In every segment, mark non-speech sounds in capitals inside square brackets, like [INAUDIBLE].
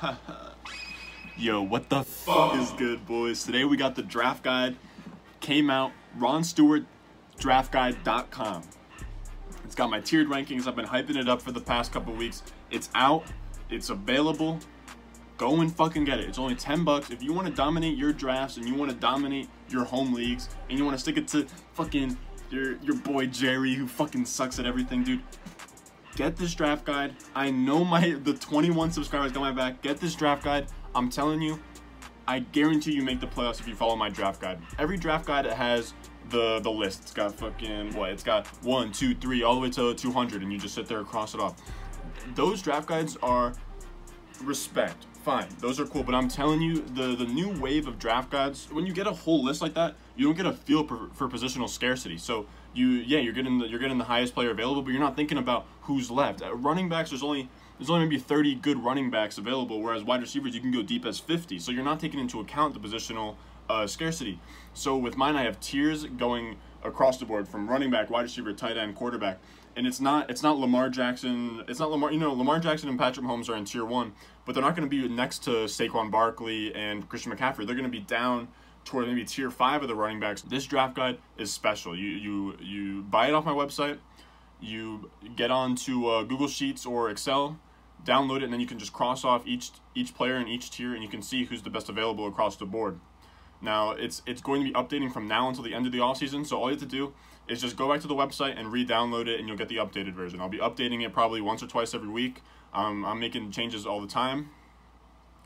[LAUGHS] Yo, what the fuck is good, boys? Today we got the draft guide. Came out, Ron Stewart, draftguide.com. It's got my tiered rankings. I've been hyping it up for the past couple weeks. It's out, it's available. Go and fucking get it. It's only 10 bucks. If you want to dominate your drafts and you want to dominate your home leagues and you want to stick it to fucking your your boy Jerry who fucking sucks at everything, dude. Get this draft guide. I know my the 21 subscribers got my back. Get this draft guide. I'm telling you, I guarantee you make the playoffs if you follow my draft guide. Every draft guide has the the list. It's got fucking what? It's got one, two, three, all the way to 200, and you just sit there and cross it off. Those draft guides are respect. Fine, those are cool, but I'm telling you, the the new wave of draft guides. When you get a whole list like that, you don't get a feel for, for positional scarcity. So you, yeah, you're getting the, you're getting the highest player available, but you're not thinking about who's left. At running backs, there's only there's only maybe 30 good running backs available, whereas wide receivers you can go deep as 50. So you're not taking into account the positional uh, scarcity. So with mine, I have tiers going across the board from running back, wide receiver, tight end, quarterback and it's not it's not Lamar Jackson. It's not Lamar. You know, Lamar Jackson and Patrick Mahomes are in tier one, but they're not going to be next to Saquon Barkley and Christian McCaffrey. They're going to be down toward maybe tier five of the running backs. This draft guide is special. You you you buy it off my website. You get onto uh, Google Sheets or Excel, download it, and then you can just cross off each each player in each tier, and you can see who's the best available across the board. Now it's it's going to be updating from now until the end of the off season. So all you have to do is just go back to the website and re-download it, and you'll get the updated version. I'll be updating it probably once or twice every week. Um, I'm making changes all the time.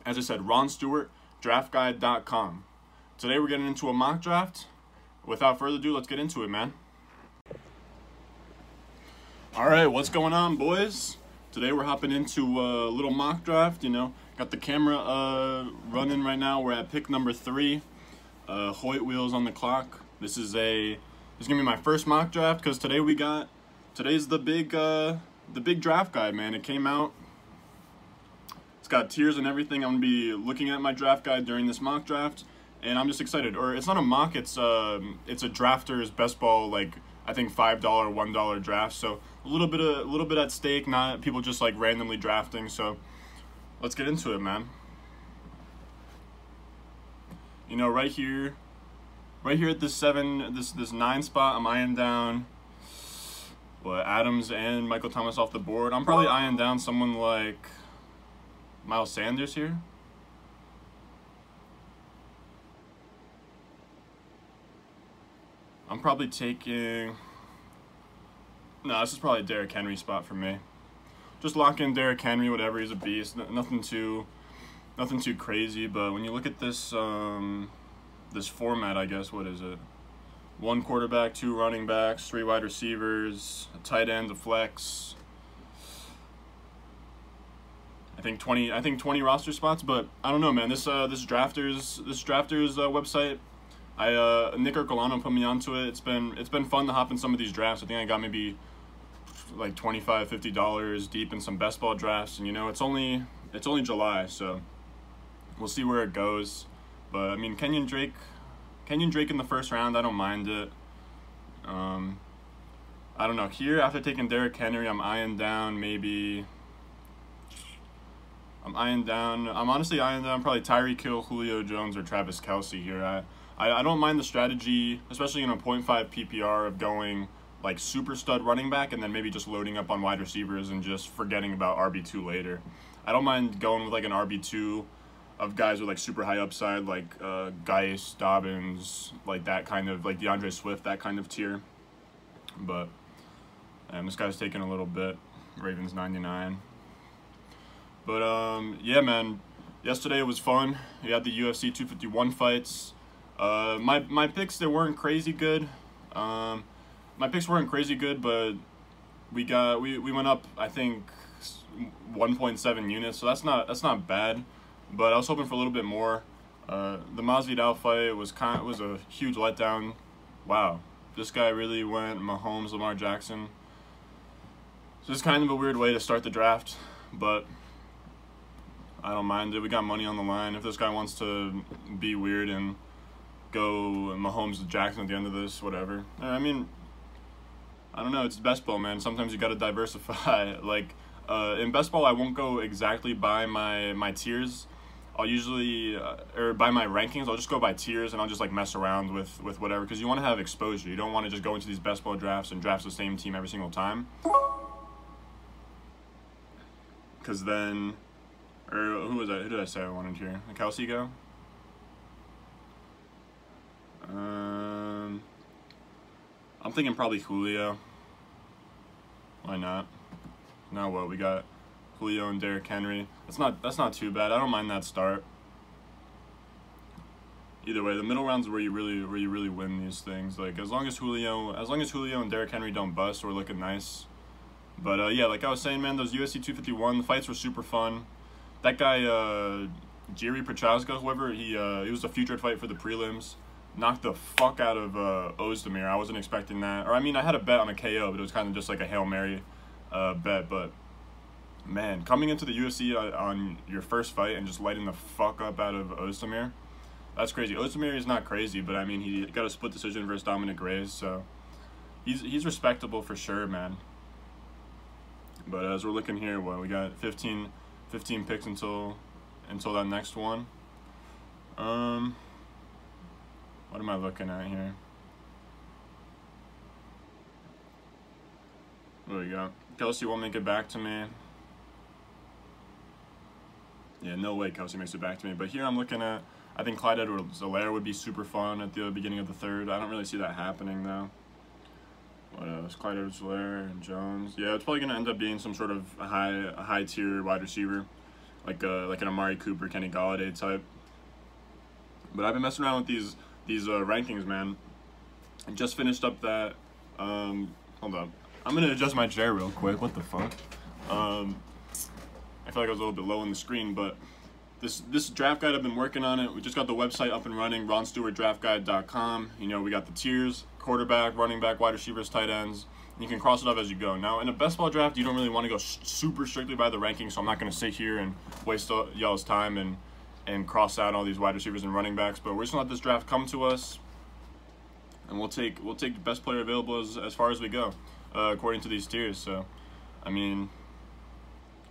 As I said, Ron Stewart, DraftGuide.com. Today we're getting into a mock draft. Without further ado, let's get into it, man. All right, what's going on, boys? Today we're hopping into a little mock draft. You know, got the camera uh, running right now. We're at pick number three. Uh, Hoyt wheels on the clock. This is a this is gonna be my first mock draft because today we got today's the big uh, the big draft guide, man. It came out. It's got tiers and everything. I'm gonna be looking at my draft guide during this mock draft, and I'm just excited. Or it's not a mock. It's um it's a drafter's best ball like I think five dollar, one dollar draft. So a little bit of a little bit at stake. Not people just like randomly drafting. So let's get into it, man. You know, right here right here at this seven, this this nine spot, I'm eyeing down what Adams and Michael Thomas off the board. I'm probably eyeing down someone like Miles Sanders here. I'm probably taking. No, this is probably a Derrick Henry spot for me. Just lock in Derrick Henry, whatever. He's a beast. nothing too, nothing too crazy. But when you look at this, um, this format, I guess. What is it? One quarterback, two running backs, three wide receivers, a tight end, a flex. I think twenty. I think twenty roster spots, but I don't know, man. This uh, this drafters this drafters uh, website. I uh, Nick Ercolano put me onto it. It's been it's been fun to hop in some of these drafts. I think I got maybe like 25 50 dollars deep in some best ball drafts and you know it's only it's only july so we'll see where it goes but I mean, Kenyon Drake, Kenyon Drake in the first round, I don't mind it. Um, I don't know. Here, after taking Derrick Henry, I'm eyeing down maybe. I'm eyeing down. I'm honestly eyeing down probably Tyreek Hill Julio Jones, or Travis Kelce here. I, I, I don't mind the strategy, especially in a 0.5 PPR of going like super stud running back and then maybe just loading up on wide receivers and just forgetting about RB2 later. I don't mind going with like an RB2 of guys with like super high upside, like uh, Guice, Dobbins, like that kind of like D'Andre Swift, that kind of tier. But and this guy's taking a little bit. Ravens ninety nine. But um, yeah, man. Yesterday it was fun. We had the UFC 251 fights. Uh, my my picks they weren't crazy good. Um, my picks weren't crazy good, but we got we, we went up I think 1.7 units, so that's not that's not bad but I was hoping for a little bit more. Uh, the Masvidal fight was kind was a huge letdown. Wow, this guy really went Mahomes, Lamar Jackson. So it's kind of a weird way to start the draft, but I don't mind it. We got money on the line. If this guy wants to be weird and go Mahomes with Jackson at the end of this, whatever. I mean, I don't know. It's best ball, man. Sometimes you got to diversify. [LAUGHS] like Uh, in best ball, I won't go exactly by my my tiers. I'll usually uh, or by my rankings, I'll just go by tiers and I'll just like mess around with with whatever because you want to have exposure. You don't want to just go into these best ball drafts and draft the same team every single time. Because then, or who was that? Who did I say I wanted here? Kelce go. Um, I'm thinking probably Julio. Why not? Now what? We got Julio and Derrick Henry. That's not that's not too bad. I don't mind that start. Either way, the middle rounds where you really where you really win these things. Like as long as Julio as long as Julio and Derrick Henry don't bust, we're looking nice. But uh, yeah, like I was saying, man, those UFC 251 the fights were super fun. That guy, uh, Jiri Prochazka, whoever he uh, he was a featured fight for the prelims. Knocked the fuck out of uh, Ozdemir. I wasn't expecting that. Or I mean, I had a bet on a KO, but it was kind of just like a hail mary uh, bet. But man, coming into the UFC uh, on your first fight and just lighting the fuck up out of Ozdemir, that's crazy. Ozdemir is not crazy, but I mean, he got a split decision versus Dominic Reyes, so he's he's respectable for sure, man. But as we're looking here, well, we got 15, 15 picks until until that next one. Um, what am I looking at here? Do we got? Kelce won't make it back to me. Yeah, no way Kelce makes it back to me. But here I'm looking at, I think Clyde Edwards-Helaire would be super fun at the beginning of the third. I don't really see that happening though. What else? Clyde Edwards-Helaire and Jones. Yeah, it's probably gonna end up being some sort of high high tier wide receiver, like a, uh, like an Amari Cooper, Kenny Golladay type. But I've been messing around with these these uh, rankings, man. I just finished up that. Um, hold up. I'm gonna adjust my chair real quick. What the fuck? Um, I feel like I was a little bit low on the screen, but this this draft guide I've been working on it. We just got the website up and running. RonStewartDraftGuide.com. You know, we got the tiers: quarterback, running back, wide receivers, tight ends. You can cross it up as you go. Now, in a best ball draft, you don't really want to go super strictly by the rankings, so I'm not going to sit here and waste y'all's time and and cross out all these wide receivers and running backs. But we're just gonna let this draft come to us, and we'll take we'll take the best player available as, as far as we go, uh, according to these tiers. So, I mean,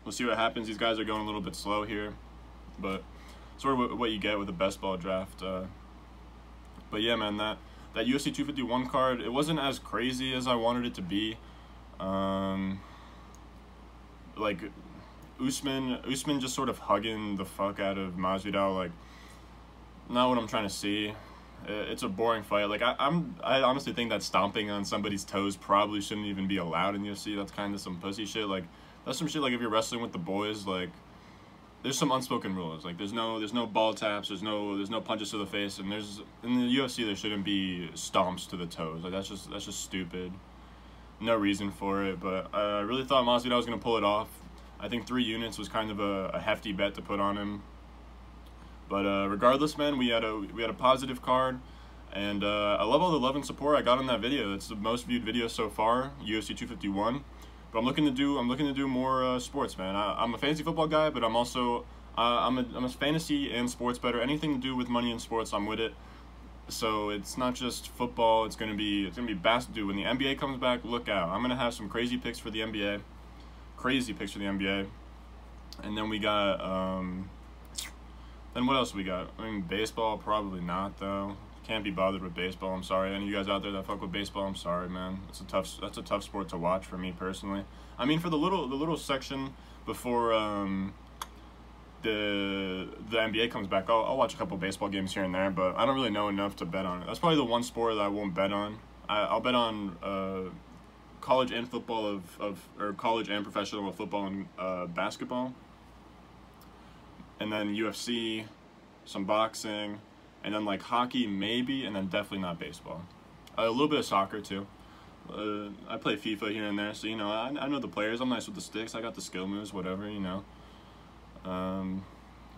we'll see what happens. These guys are going a little bit slow here, but sort of what you get with a best ball draft. Uh, but yeah, man, that that UFC 251 card it wasn't as crazy as I wanted it to be. Um, like Usman Usman just sort of hugging the fuck out of Masvidal like not what I'm trying to see. It's a boring fight. Like I, I'm, I honestly think that stomping on somebody's toes probably shouldn't even be allowed in the UFC. That's kind of some pussy shit. Like that's some shit. Like if you're wrestling with the boys, like there's some unspoken rules. Like there's no there's no ball taps. There's no there's no punches to the face. And there's in the UFC there shouldn't be stomps to the toes. Like that's just that's just stupid. No reason for it. But I really thought Masvidal was gonna pull it off. I think three units was kind of a, a hefty bet to put on him. But uh, regardless, man, we had a we had a positive card, and uh, I love all the love and support I got on that video. It's the most viewed video so far, UFC 251. But I'm looking to do I'm looking to do more uh, sports, man. I, am a fantasy football guy, but I'm also I'm a I'm a fantasy and sports better. Anything to do with money and sports, I'm with it. So it's not just football. It's gonna be it's gonna be basketball. When the NBA comes back, look out. I'm gonna have some crazy picks for the NBA crazy picks for the NBA. And then we got, um, then what else we got? I mean, baseball, probably not, though. Can't be bothered with baseball. I'm sorry. Any of you guys out there that fuck with baseball, I'm sorry, man. It's a tough. That's a tough sport to watch for me personally. I mean, for the little the little section before um, the the NBA comes back, I'll, I'll watch a couple baseball games here and there, but I don't really know enough to bet on it. That's probably the one sport that I won't bet on. I, I'll bet on uh, college and football of, of or college and professional football and uh, basketball, and then UFC, some boxing, and then like hockey maybe, and then definitely not baseball. a little bit of soccer too. Uh, I play FIFA here and there, so you know I, I know the players. I'm nice with the sticks. I got the skill moves, whatever you know. Um,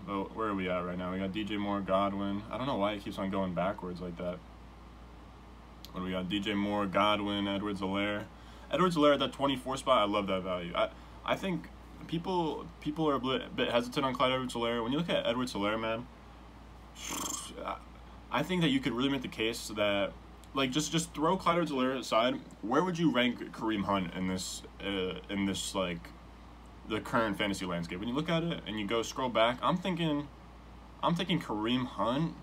but where are we at right now? We got DJ Moore, Godwin. I don't know why it keeps on going backwards like that. What do we got? DJ Moore, Godwin, Edwards-Helaire. Edwards-Helaire at that 24 spot, I love that value. I, I think people people are a bit hesitant on Clyde Edwards-Helaire. When you look at Edwards-Helaire, man, I think that you could really make the case that, like, just just throw Clyde Edwards-Helaire aside. Where would you rank Kareem Hunt in this uh, in this like the current fantasy landscape. When you look at it and you go scroll back, I'm thinking, I'm thinking Kareem Hunt.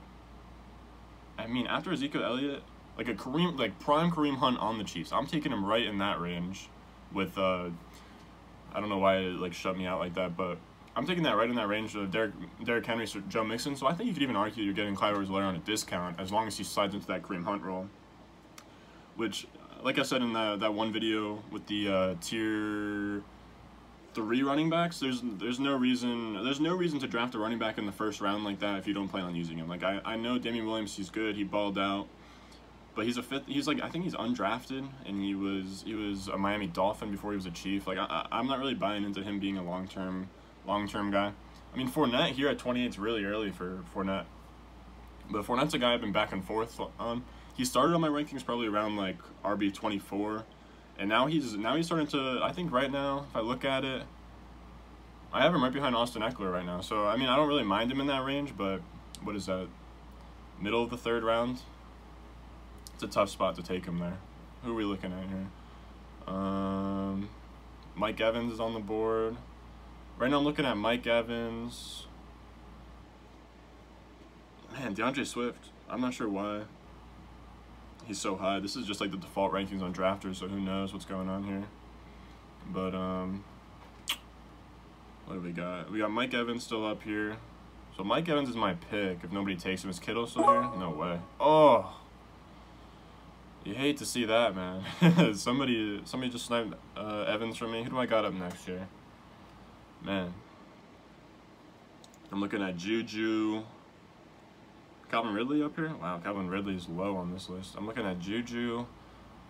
I mean, after Ezekiel Elliott, like a Kareem, like prime Kareem Hunt on the Chiefs. I'm taking him right in that range. With uh, I don't know why it like shut me out like that, but I'm taking that right in that range of Derek, Derrick Henry, Joe Mixon. So I think you could even argue you're getting Clyde Edwards-Helaire on a discount as long as he slides into that Kareem Hunt role. Which, like I said in that that one video with the uh, tier three running backs, there's there's no reason there's no reason to draft a running back in the first round like that if you don't plan on using him. Like I, I know Damien Williams, he's good, he balled out, but he's a fifth. He's like I think he's undrafted, and he was he was a Miami Dolphin before he was a Chief. Like I, I'm not really buying into him being a long term long term guy. I mean Fournette here at 28 is really early for Fournette, but Fournette's a guy I've been back and forth on. He started on my rankings probably around like RB 24 and now he's now he's starting to. I think right now, if I look at it, I have him right behind Austin Ekeler right now. So I mean, I don't really mind him in that range, but what is that? Middle of the third round. It's a tough spot to take him there. Who are we looking at here? Um, Mike Evans is on the board. Right now, I'm looking at Mike Evans. Man, D'Andre Swift. I'm not sure why he's so high. This is just like the default rankings on drafters, so who knows what's going on here. But um what do we got? We got Mike Evans still up here. So Mike Evans is my pick if nobody takes him. Is Kittle still here? No way. Oh you hate to see that, man. [LAUGHS] somebody, somebody just sniped uh, Evans from me. Who do I got up next year? Man, I'm looking at Juju. Calvin Ridley up here? Wow, Calvin Ridley's low on this list. I'm looking at Juju.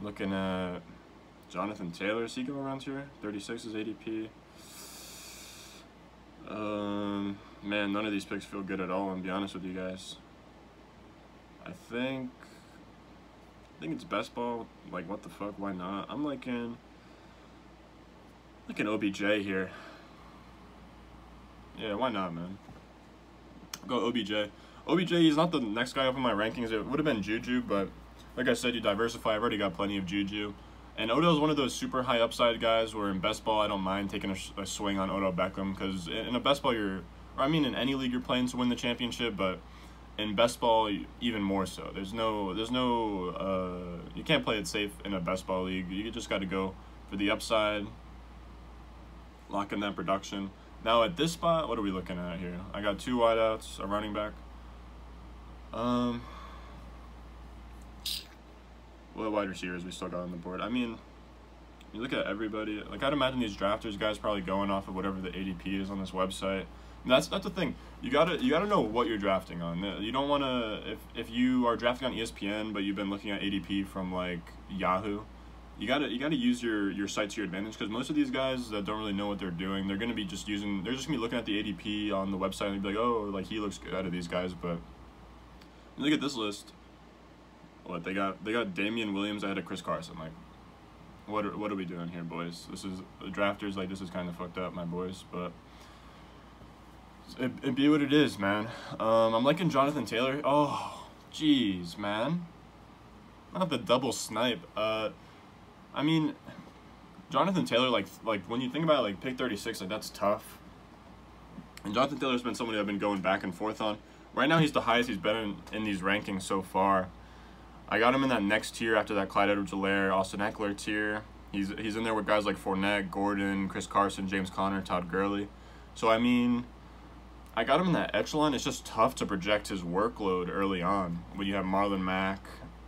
Looking at Jonathan Taylor. Is he going around here? 36 is ADP. Um, man, none of these picks feel good at all, I'm be honest with you guys. I think... Think it's best ball. Like, what the fuck? Why not? I'm liking... Like an OBJ here. Yeah, why not, man? Go OBJ. OBJ, he's not the next guy up in my rankings. It would have been Juju, but like I said, you diversify. I've already got plenty of Juju. And Odell's one of those super high upside guys where in best ball, I don't mind taking a, a swing on Odell Beckham because in a best ball, you're, I mean, in any league, you're playing to win the championship, but in best ball, even more so. There's no, there's no, uh, you can't play it safe in a best ball league. You just got to go for the upside, lock in that production. Now at this spot, what are we looking at here? I got two wideouts, a running back. Um, what wide receivers we still got on the board? I mean, you look at everybody. Like I'd imagine these drafters guys probably going off of whatever the ADP is on this website. And that's that's the thing. You gotta you gotta know what you're drafting on. Uh, you don't want to if if you are drafting on ESPN, but you've been looking at ADP from like Yahoo. You gotta you gotta use your your site to your advantage because most of these guys that don't really know what they're doing, they're gonna be just using. They're just gonna be looking at the ADP on the website and be like, oh, like he looks good out of these guys, but Look at this list. What they got? They got Damien Williams ahead of Chris Carson. Like, what are, what are we doing here, boys? This is the drafters. Like, this is kind of fucked up, my boys. But it, it be what it is, man. Um, I'm liking Jonathan Taylor. Oh, jeez, man. Not the double snipe. Uh, I mean, Jonathan Taylor. Like, like when you think about it, like pick 36, like that's tough. And Jonathan Taylor's been somebody I've been going back and forth on. Right now, he's the highest he's been in, in these rankings so far. I got him in that next tier after that Clyde Edwards-Helaire, Austin Ekeler tier. He's he's in there with guys like Fournette, Gordon, Chris Carson, James Conner, Todd Gurley. So I mean, I got him in that echelon. It's just tough to project his workload early on when you have Marlon Mack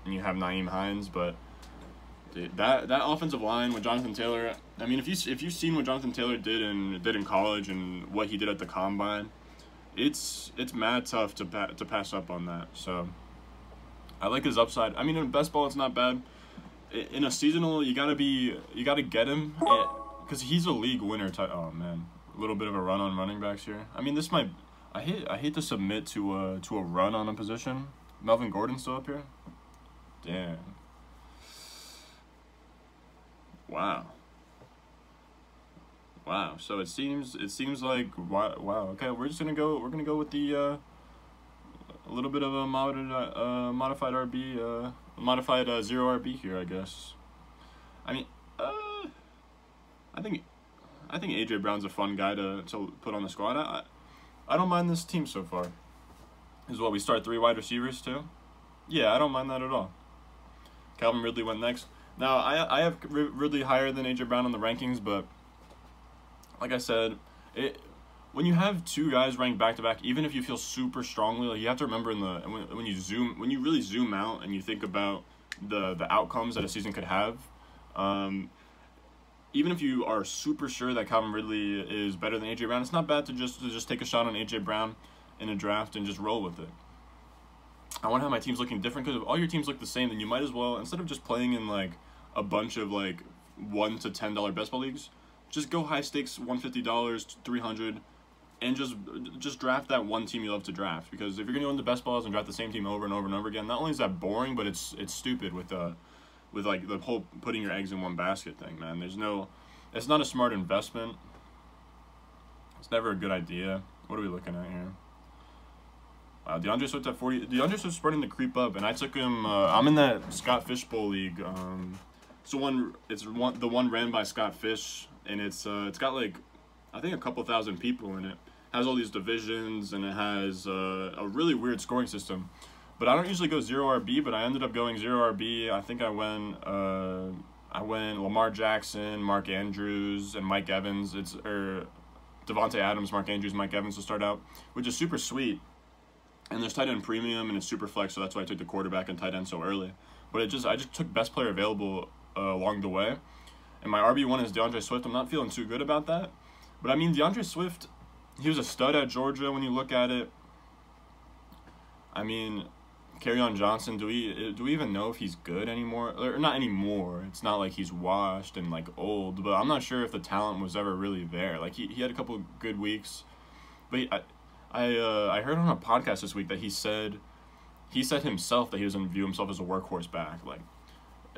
and you have Nyheim Hines. But dude, that that offensive line with Jonathan Taylor. I mean, if you if you've seen what Jonathan Taylor did in did in college and what he did at the combine it's it's mad tough to pa- to pass up on that. So I like his upside. I mean, in best ball, it's not bad. In a seasonal, you gotta be you gotta get him because he's a league winner. Type. Oh man, a little bit of a run on running backs here. I mean, this might. I hate I hate to submit to a to a run on a position. Melvin Gordon still up here. Damn. Wow. Wow. So it seems it seems like wow. wow okay, we're just gonna go. We're gonna go with the uh, a little bit of a modified uh, modified RB, uh, modified uh, zero RB here, I guess. I mean, uh, I think I think AJ Brown's a fun guy to, to put on the squad. I, I don't mind this team so far. Is what we start three wide receivers too. Yeah, I don't mind that at all. Calvin Ridley went next. Now I I have Ridley higher than AJ Brown on the rankings, but like I said, it when you have two guys ranked back to back, even if you feel super strongly, like you have to remember in the when, when you zoom when you really zoom out and you think about the the outcomes that a season could have. Um, even if you are super sure that Calvin Ridley is better than AJ Brown, it's not bad to just to just take a shot on AJ Brown in a draft and just roll with it. I want to have my teams looking different because if all your teams look the same, then you might as well instead of just playing in like a bunch of like one to ten dollar best ball leagues, just go high stakes one fifty dollars, three hundred, and just just draft that one team you love to draft. Because if you're gonna go into best balls and draft the same team over and over and over again, not only is that boring, but it's it's stupid with uh with like the whole putting your eggs in one basket thing, man. There's no, it's not a smart investment. It's never a good idea. What are we looking at here? Wow, D'Andre Swift at 40. D'Andre Swift's starting to creep up, and I took him. Uh, I'm in that Scott Fish Bowl league. Um, so one, it's one the one ran by Scott Fish, and it's uh, it's got like, I think a couple thousand people in it. Has all these divisions, and it has uh, a really weird scoring system. But I don't usually go zero RB, but I ended up going zero RB. I think I went uh, I went Lamar Jackson, Mark Andrews, and Mike Evans. It's or Davante Adams, Mark Andrews, Mike Evans to start out, which is super sweet. And there's tight end premium and it's super flex, so that's why I took the quarterback and tight end so early. But it just I just took best player available uh, along the way. And my RB one is D'Andre Swift. I'm not feeling too good about that. But I mean D'Andre Swift, he was a stud at Georgia when you look at it. I mean, Kerryon Johnson, do we do we even know if he's good anymore? Or not anymore. It's not like he's washed and like old, but I'm not sure if the talent was ever really there. Like he, he had a couple good weeks, but he, I I uh, I heard on a podcast this week that he said he said himself that he doesn't view himself as a workhorse back. Like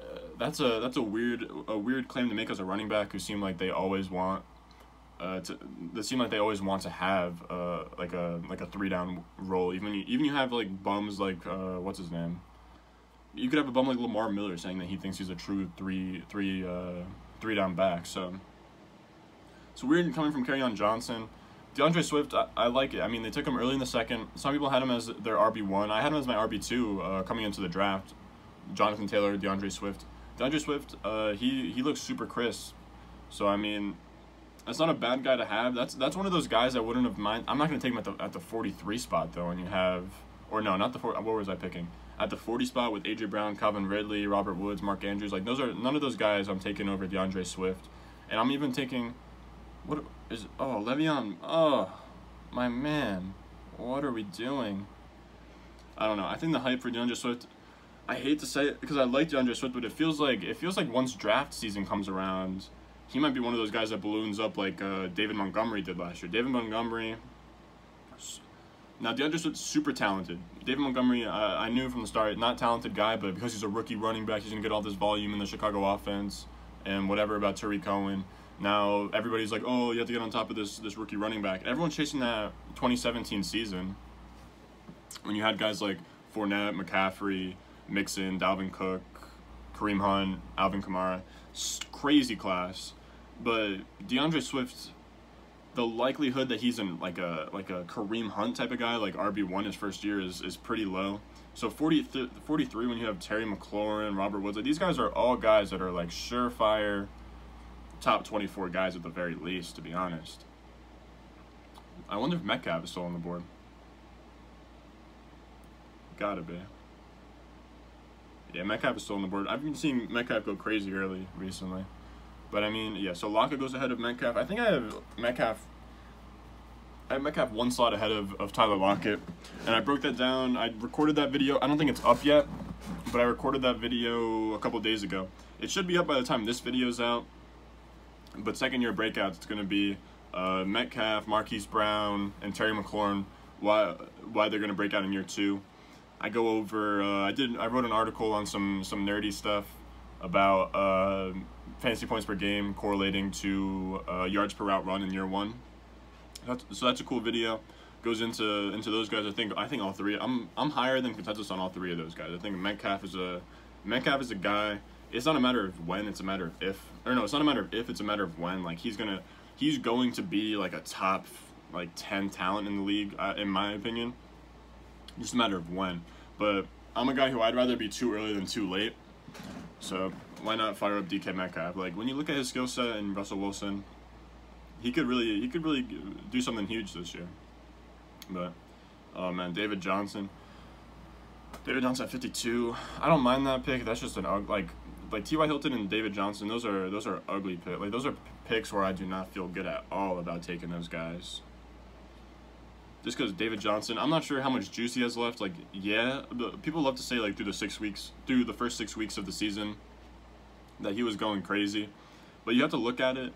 uh, that's a that's a weird a weird claim to make as a running back who seem like they always want uh, to, they seem like they always want to have uh, like a like a three down role. Even you, even you have like bums like uh, what's his name. You could have a bum like Lamar Miller saying that he thinks he's a true three three uh, three down back. So so weird coming from Kerryon Johnson. D'Andre Swift, I, I, like it. I mean, they took him early in the second. Some people had him as their RB one. I had him as my RB two uh, coming into the draft. Jonathan Taylor, D'Andre Swift. D'Andre Swift, uh, he he looks super crisp. So I mean, that's not a bad guy to have. That's that's one of those guys I wouldn't have mind. I'm not going to take him at the at the 43 spot though. And you have, or no, not the four. What was I picking? At the 40 spot with AJ Brown, Calvin Ridley, Robert Woods, Mark Andrews. Like those are none of those guys I'm taking over D'Andre Swift, and I'm even taking, what is oh Le'Veon oh, my man, what are we doing? I don't know. I think the hype for D'Andre Swift. I hate to say it because I like D'Andre Swift, but it feels like it feels like once draft season comes around he might be one of those guys that balloons up like uh, David Montgomery did last year. David Montgomery. Now D'Andre Swift's super talented. David Montgomery, uh, I knew from the start, not talented guy, but because he's a rookie running back, he's gonna get all this volume in the Chicago offense and whatever about Tarik Cohen. Now everybody's like, oh, you have to get on top of this this rookie running back. Everyone's chasing that 2017 season when you had guys like Fournette, McCaffrey, Mixon, Dalvin Cook, Kareem Hunt, Alvin Kamara, crazy class. But D'Andre Swift, the likelihood that he's in like a like a Kareem Hunt type of guy, like RB one his first year, is is pretty low. So 40, 43 when you have Terry McLaurin, Robert Woods, like these guys are all guys that are like surefire top 24 guys at the very least, to be honest. I wonder if Metcalf is still on the board. Gotta be. Yeah, Metcalf is still on the board. I've been seeing Metcalf go crazy early recently. But I mean, yeah, so Lockett goes ahead of Metcalf. I think I have Metcalf. I have Metcalf one slot ahead of, of Tyler Lockett. And I broke that down. I recorded that video. I don't think it's up yet, but I recorded that video a couple days ago. It should be up by the time this video's out. But second year breakouts, it's going to be uh, Metcalf, Marquise Brown, and Terry McLaurin. Why why they're going to break out in year two. I go over. Uh, I did. I wrote an article on some some nerdy stuff about uh, fantasy points per game correlating to uh, yards per route run in year one. That's, so that's a cool video. Goes into into those guys. I think I think all three. I'm I'm higher than consensus on all three of those guys. I think Metcalf is a Metcalf is a guy. It's not a matter of when. It's a matter of if. Or no, it's not a matter of if. It's a matter of when. Like he's gonna he's going to be like a top like 10 talent in the league, uh, in my opinion. Just a matter of when. But I'm a guy who I'd rather be too early than too late. So why not fire up DK Metcalf? Like when you look at his skill set and Russell Wilson, he could really he could really do something huge this year. But oh man, David Johnson. David Johnson at 52. I don't mind that pick. That's just an ugly like like T.Y. Hilton and David Johnson. Those are those are ugly picks. Like those are picks where I do not feel good at all about taking those guys. Just because David Johnson, I'm not sure how much juice he has left. Like, yeah, people love to say like through the six weeks, through the first six weeks of the season, that he was going crazy, but you have to look at it.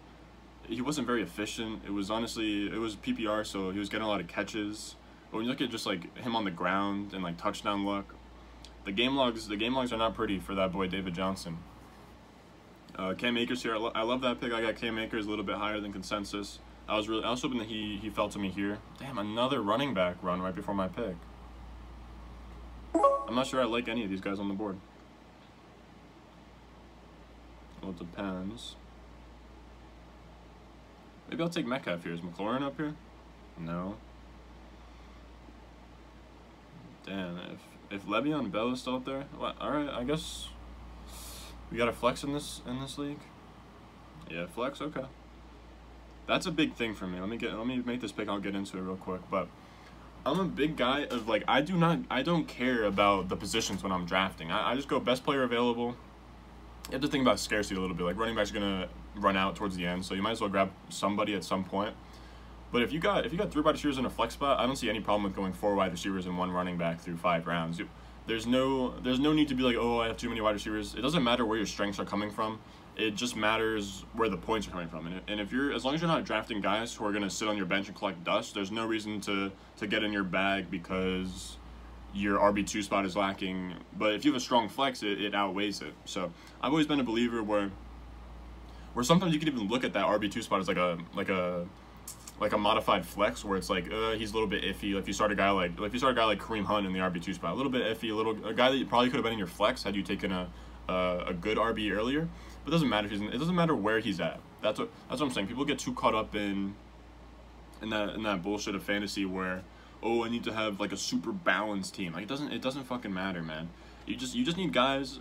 He wasn't very efficient. It was honestly, it was PPR, so he was getting a lot of catches. But when you look at just like him on the ground and like touchdown luck, the game logs, the game logs are not pretty for that boy David Johnson. Uh, Cam Akers here. I, lo- I love that pick. I got Cam Akers a little bit higher than consensus. I was really I was hoping that he he fell to me here. Damn, another running back run right before my pick. I'm not sure I like any of these guys on the board. Well, it depends. Maybe I'll take Metcalf here. Is McLaurin up here? No. Damn, if if Le'Veon Bell is still up there, well, all right, I guess we got a flex in this in this league. Yeah, flex. Okay that's a big thing for me. Let me get let me make this pick. I'll get into it real quick, but I'm a big guy of like I do not I don't care about the positions when I'm drafting. I, I just go best player available. You have to think about scarcity a little bit. Like running back's are gonna run out towards the end, so you might as well grab somebody at some point. But if you got if you got three wide receivers in a flex spot, I don't see any problem with going four wide receivers and one running back through five rounds. You, there's no there's no need to be like oh I have too many wide receivers. It doesn't matter where your strengths are coming from it just matters where the points are coming from. And, and if you're, as long as you're not drafting guys who are to sit on your bench and collect dust, there's no reason to, to get in your bag because your RB2 spot is lacking. But if you have a strong flex, it, it outweighs it. So I've always been a believer where, where sometimes you can even look at that RB2 spot as like a, like a, like a modified flex where it's like uh, he's a little bit iffy. If you start a guy like if you start a guy like Kareem Hunt in the RB two spot, a little bit iffy, a little a guy that you probably could have been in your flex had you taken a a, a good RB earlier. But it doesn't matter in, it doesn't matter where he's at. That's what that's what I'm saying. People get too caught up in in that in that bullshit of fantasy where oh I need to have like a super balanced team. Like it doesn't it doesn't fucking matter, man. You just you just need guys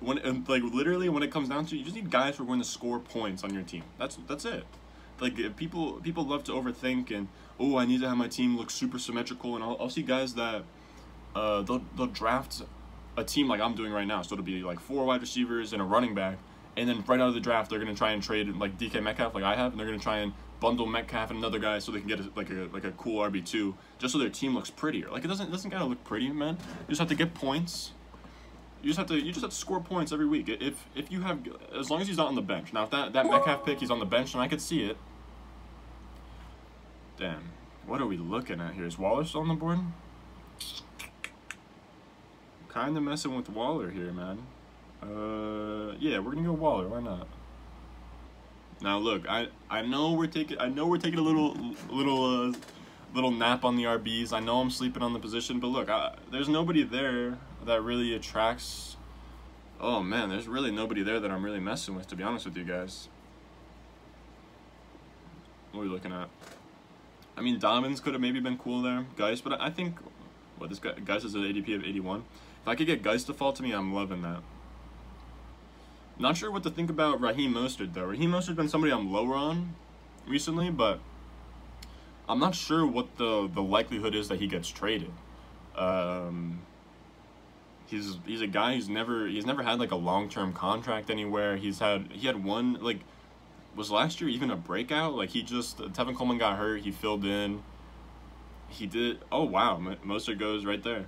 when like literally when it comes down to it, you just need guys who are going to score points on your team. That's that's it. Like people people love to overthink and oh I need to have my team look super symmetrical and I'll, I'll see guys that uh, they'll they'll draft a team like I'm doing right now. So it'll be like four wide receivers and a running back. And then right out of the draft, they're gonna try and trade like DK Metcalf, like I have, and they're gonna try and bundle Metcalf and another guy so they can get a, like a like a cool RB two, just so their team looks prettier. Like it doesn't it doesn't gotta look pretty, man. You just have to get points. You just have to you just have to score points every week. If if you have as long as he's not on the bench. Now if that that Metcalf pick he's on the bench and I could see it. Damn, what are we looking at here? Is Waller still on the board? kind of messing with Waller here, man. Uh, yeah, we're gonna go Waller. Why not? Now look, I I know we're taking I know we're taking a little little uh, little nap on the RBs. I know I'm sleeping on the position, but look, I, there's nobody there that really attracts. Oh man, there's really nobody there that I'm really messing with. To be honest with you guys, what are we looking at? I mean, Diamonds could have maybe been cool there, guys, but I think what this guy guys is an ADP of 81. If I could get Guice to fall to me, I'm loving that. Not sure what to think about Raheem Mostert though. Raheem Mostert's been somebody I'm lower on recently, but I'm not sure what the the likelihood is that he gets traded. Um, he's he's a guy who's never he's never had like a long term contract anywhere. He's had he had one like was last year even a breakout? Like he just Tevin Coleman got hurt. He filled in. He did. Oh wow, Mostert goes right there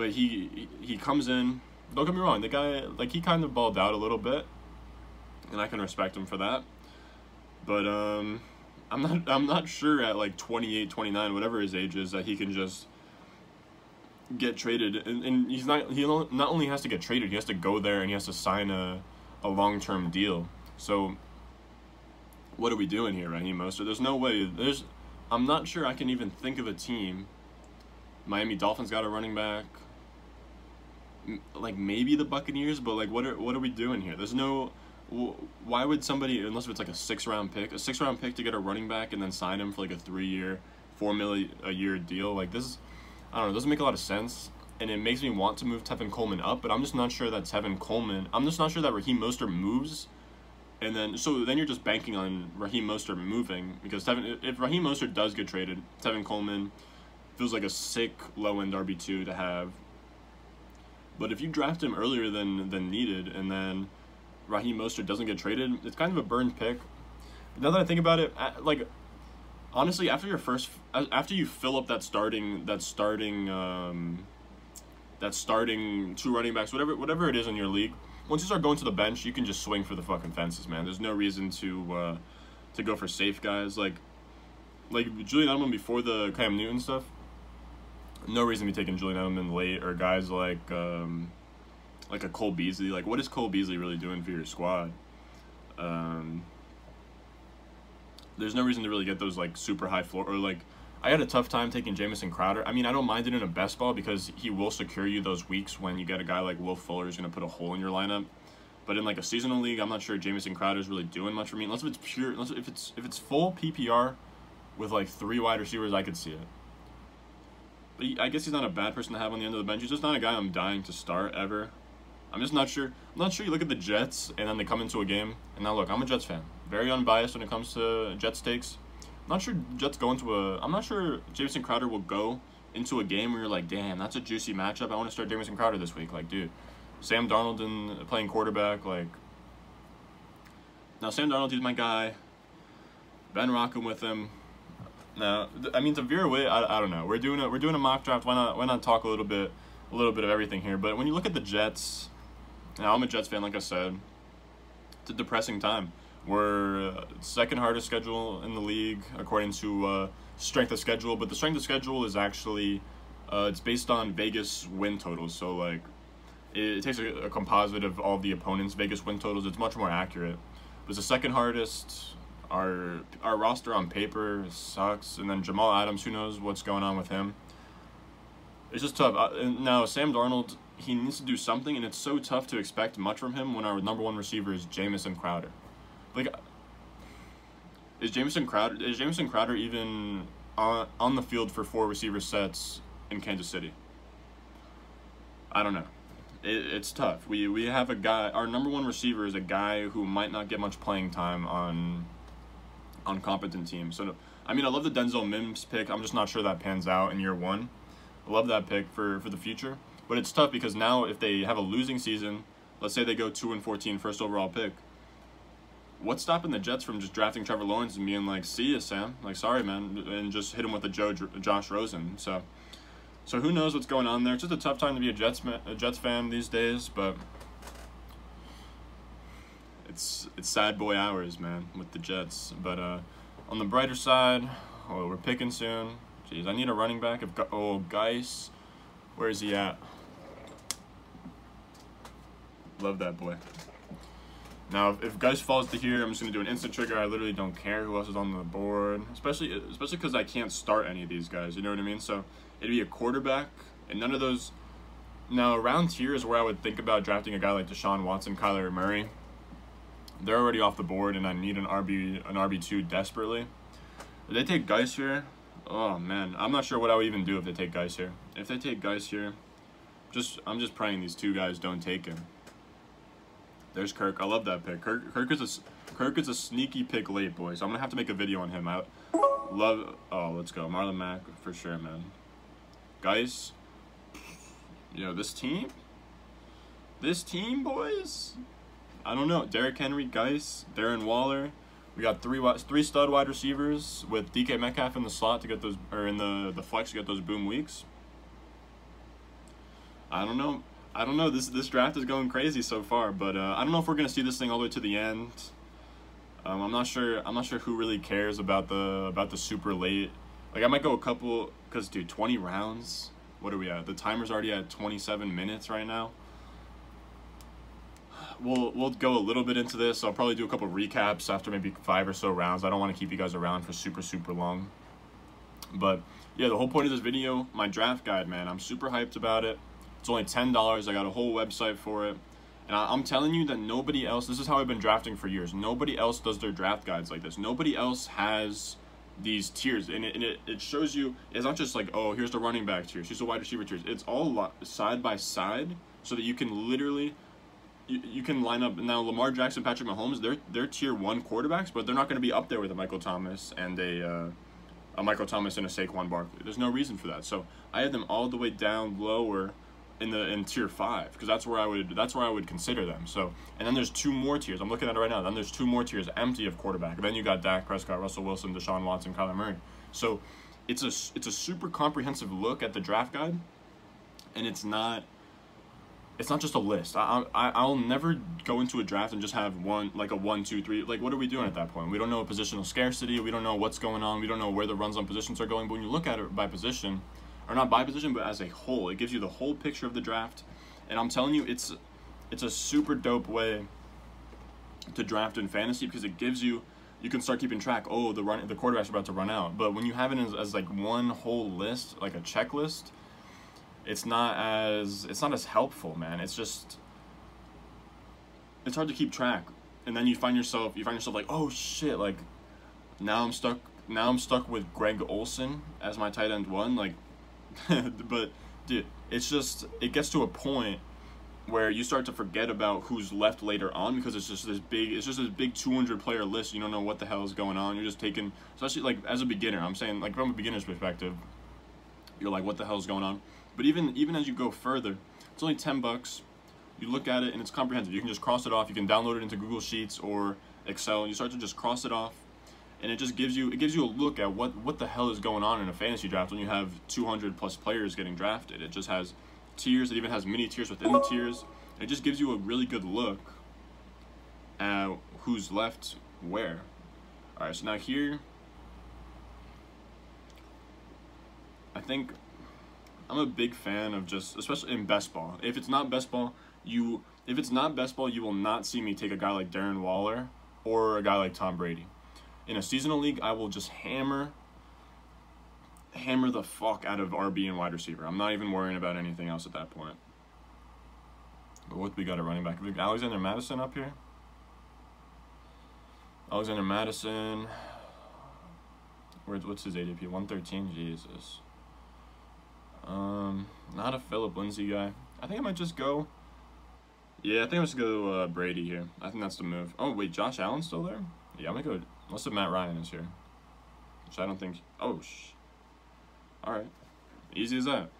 but he he comes in. Don't get me wrong, the guy like he kind of balled out a little bit, and I can respect him for that. But um, I'm not I'm not sure at like 28, 29, whatever his age is, that he can just get traded. And, and he's not he not only has to get traded, he has to go there and he has to sign a a long term deal. So what are we doing here, Raheem Mostert? There's no way. There's I'm not sure I can even think of a team. Miami Dolphins got a running back like maybe the Buccaneers, but like what are what are we doing here? There's no why would somebody unless it's like a six round pick, a six round pick to get a running back and then sign him for like a three year, four million a year deal? Like this, I don't know, it doesn't make a lot of sense, and it makes me want to move Tevin Coleman up, but I'm just not sure that Tevin Coleman. I'm just not sure that Raheem Mostert moves. And then, so then you're just banking on Raheem Mostert moving because Tevin, if Raheem Mostert does get traded, Tevin Coleman feels like a sick low end RB two to have. But if you draft him earlier than than needed, and then Raheem Mostert doesn't get traded, it's kind of a burned pick. Now that I think about it, like honestly, after your first, after you fill up that starting, that starting, um, that starting two running backs, whatever, whatever it is in your league, once you start going to the bench, you can just swing for the fucking fences, man. There's no reason to, uh, to go for safe guys like, like Julian Edelman before the Cam Newton stuff. No reason to be taking Julian Edelman late or guys like, um, like a Cole Beasley. Like, what is Cole Beasley really doing for your squad? Um, there's no reason to really get those like super high floor or like I had a tough time taking Jamison Crowder. I mean, I don't mind it in a best ball because he will secure you those weeks when you get a guy like Will Fuller who's going to put a hole in your lineup. But in like a seasonal league, I'm not sure Jamison Crowder is really doing much for me. Unless if it's pure, unless if it's if it's full PPR with like three wide receivers, I could see it. I guess he's not a bad person to have on the end of the bench. He's just not a guy I'm dying to start ever. I'm just not sure. I'm not sure you look at the Jets and then they come into a game. And now look, I'm a Jets fan. Very unbiased when it comes to Jets takes. I'm not sure Jets go into a. I'm not sure Jamison Crowder will go into a game where you're like, damn, that's a juicy matchup. I want to start Jamison Crowder this week. Like, dude, Sam Darnold in playing quarterback. Like, now Sam Darnold, he's my guy. Ben rocking with him. Now, I mean, to veer away, I, I don't know. We're doing a we're doing a mock draft. Why not why not talk a little bit a little bit of everything here? But when you look at the Jets, now, I'm a Jets fan, like I said. It's a depressing time. We're uh, second hardest schedule in the league according to uh, strength of schedule, but the strength of schedule is actually uh, it's based on Vegas win totals. So like, it, it takes a, a, composite of all the opponents' Vegas win totals. It's much more accurate. It's the second hardest. Our our roster on paper sucks, and then Jamal Adams. Who knows what's going on with him? It's just tough. Uh, now Sam Darnold he needs to do something, and it's so tough to expect much from him when our number one receiver is Jamison Crowder. Like, is Jamison Crowder is Jamison Crowder even on on the field for four receiver sets in Kansas City? I don't know. It, it's tough. We we have a guy. Our number one receiver is a guy who might not get much playing time on on competent teams. So, I mean, I love the Denzel Mims pick. I'm just not sure that pans out in year one. I love that pick for for the future. But it's tough because now if they have a losing season, let's say they go 2 and 14 first overall pick, what's stopping the Jets from just drafting Trevor Lawrence and being like, "See ya, Sam. Like, sorry, man," and just hit him with a Joe Josh Rosen. So, so who knows what's going on there? It's just a tough time to be a Jets a Jets fan these days, but it's it's sad boy hours, man, with the Jets. But uh, on the brighter side, oh, we're picking soon. Jeez, I need a running back. If oh, Guice, where is he at? Love that boy. Now, if, if Guice falls to here, I'm just gonna do an instant trigger. I literally don't care who else is on the board, especially especially because I can't start any of these guys. You know what I mean? So it'd be a quarterback, and none of those. Now, around here is where I would think about drafting a guy like Deshaun Watson, Kyler Murray. They're already off the board, and I need an RB an RB two desperately. If they take Guice here, oh man, I'm not sure what I would even do if they take Guice here. If they take Guice here, just I'm just praying these two guys don't take him. There's Kirk. I love that pick. Kirk, Kirk is a Kirk is a sneaky pick late, boys. I'm gonna have to make a video on him. I love. Oh, let's go, Marlon Mack for sure, man. Guys, you know this team. This team, boys. I don't know. Derrick Henry, Guice, Darren Waller. We got three three stud wide receivers with DK Metcalf in the slot to get those, or in the the flex to get those boom weeks. I don't know. I don't know. This this draft is going crazy so far, but uh, I don't know if we're gonna see this thing all the way to the end. Um, I'm not sure. I'm not sure who really cares about the about the super late. Like I might go a couple, cause dude, 20 rounds. What are we at? The timer's already at 27 minutes right now. We'll we'll go a little bit into this. I'll probably do a couple recaps after maybe five or so rounds. I don't want to keep you guys around for super super long. But yeah, the whole point of this video, my draft guide, man. I'm super hyped about it. It's only $10. I got a whole website for it. And I, am telling you that nobody else. This is how I've been drafting for years. Nobody else does their draft guides like this. Nobody else has these tiers, and it, and it, it shows you. It's not just like oh, here's the running back tiers, here's the wide receiver tiers. It's all side by side, so that you can literally you, you can line up now Lamar Jackson, Patrick Mahomes, they're they're tier one quarterbacks, but they're not going to be up there with a Michael Thomas and a uh, a Michael Thomas and a Saquon Barkley. There's no reason for that. So I had them all the way down lower in the in tier five because that's where I would that's where I would consider them. So and then there's two more tiers. I'm looking at it right now. Then there's two more tiers empty of quarterback. Then you got Dak Prescott, Russell Wilson, Deshaun Watson, Kyler Murray. So it's a it's a super comprehensive look at the draft guide, and it's not it's not just a list. I, I I'll never go into a draft and just have one like a one two three. Like what are we doing at that point? We don't know positional scarcity. We don't know what's going on. We don't know where the runs on positions are going. But when you look at it by position, or not by position, but as a whole, it gives you the whole picture of the draft. And I'm telling you, it's it's a super dope way to draft in fantasy because it gives you you can start keeping track. Oh, the run the quarterback's about to run out. But when you have it as, as like one whole list, like a checklist it's not as it's not as helpful, man. It's just it's hard to keep track. And then you find yourself you find yourself like, "Oh shit, like now I'm stuck now I'm stuck with Greg Olsen as my tight end one like [LAUGHS] but dude, it's just it gets to a point where you start to forget about who's left later on because it's just this big it's just this big 200 player list you don't know what the hell is going on you're just taking especially like as a beginner i'm saying like from a beginner's perspective you're like what the hell is going on but even even as you go further, it's only 10 bucks. You look at it and it's comprehensive. You can just cross it off. You can download it into Google Sheets or Excel. And you start to just cross it off, and it just gives you it gives you a look at what what the hell is going on in a fantasy draft when you have 200 plus players getting drafted. It just has tiers. It even has mini tiers within the tiers. It just gives you a really good look at who's left where. All right, so now here, I think I'm a big fan of just, especially in best ball. If it's not best ball, you if it's not best ball, you will not see me take a guy like Darren Waller or a guy like Tom Brady. In a seasonal league, I will just hammer hammer the fuck out of RB and wide receiver. I'm not even worrying about anything else at that point. But what we got a running back? Alexander Mattison up here. Alexander Mattison. Where's what's his ADP? 113. Jesus. Um, not a Philip Lindsay guy. I think I might just go. Yeah, I think I'm just go uh, Brady here. I think that's the move. Oh wait, Josh Allen's still there? Yeah, I'm gonna go. Unless if Matt Ryan is here, which I don't think. Oh sh. All right, easy as that.